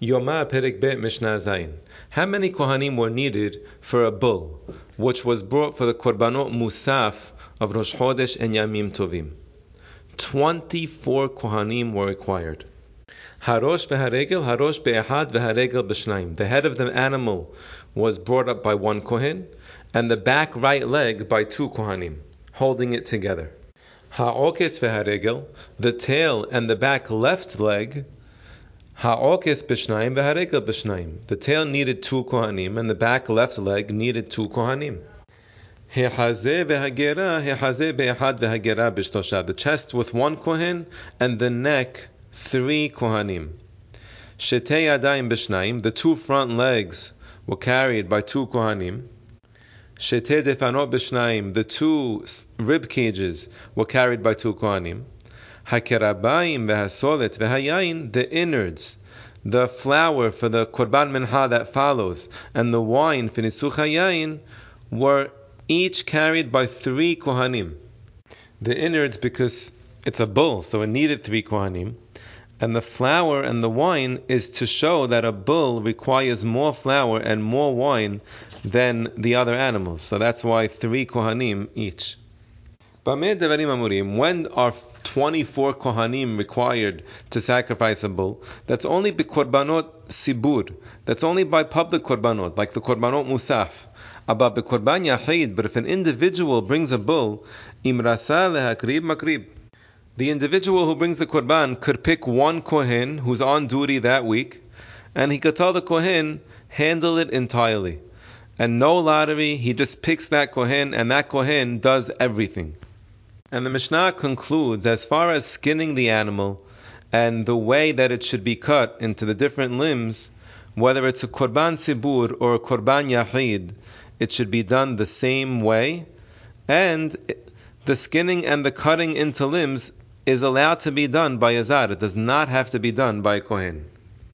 Yoma Perik Bet Mishnah Zayin. How many Kohanim were needed for a bull, which was brought for the Korbanot Musaf of Rosh Chodesh and Yamim Tovim? 24 Kohanim were required. Harosh v'haregel, harosh be'ehad v'haregel b'shnaim. The head of the animal was brought up by one Kohen, and the back right leg by two Kohanim, holding it together. Ha'oketz v'haregel, the tail and the back left leg Ha'okes b'shnaim v'haregel b'shnaim. The tail needed two kohanim, and the back left leg needed two kohanim. The chest with one kohen, and the neck three kohanim. Shetei. The two front legs were carried by two kohanim. Shetei defanot. The two rib cages were carried by two kohanim. Hakerabayim vehasolet vehayayin, the innards, the flour for the korban minha that follows, and the wine for nisuch were each carried by three kohanim. The innards because it's a bull, so it needed three kohanim. And the flour and the wine is to show that a bull requires more flour and more wine than the other animals. So that's why three kohanim each. When are 24 Kohanim required to sacrifice a bull, that's only by Korbanot Sibur. That's only by public Korbanot, like the Korbanot Musaf. About the Korban Yahid, but if an individual brings a bull, Imrasa lehakrib makrib. The individual who brings the Korban could pick one Kohen who's on duty that week, and he could tell the Kohen, handle it entirely. And no lottery, he just picks that Kohen, and that Kohen does everything. And the Mishnah concludes as far as skinning the animal and the way that it should be cut into the different limbs, whether it's a Korban Sibur or a Korban Yahid, it should be done the same way. And the skinning and the cutting into limbs is allowed to be done by a Zar. It does not have to be done by a Kohen.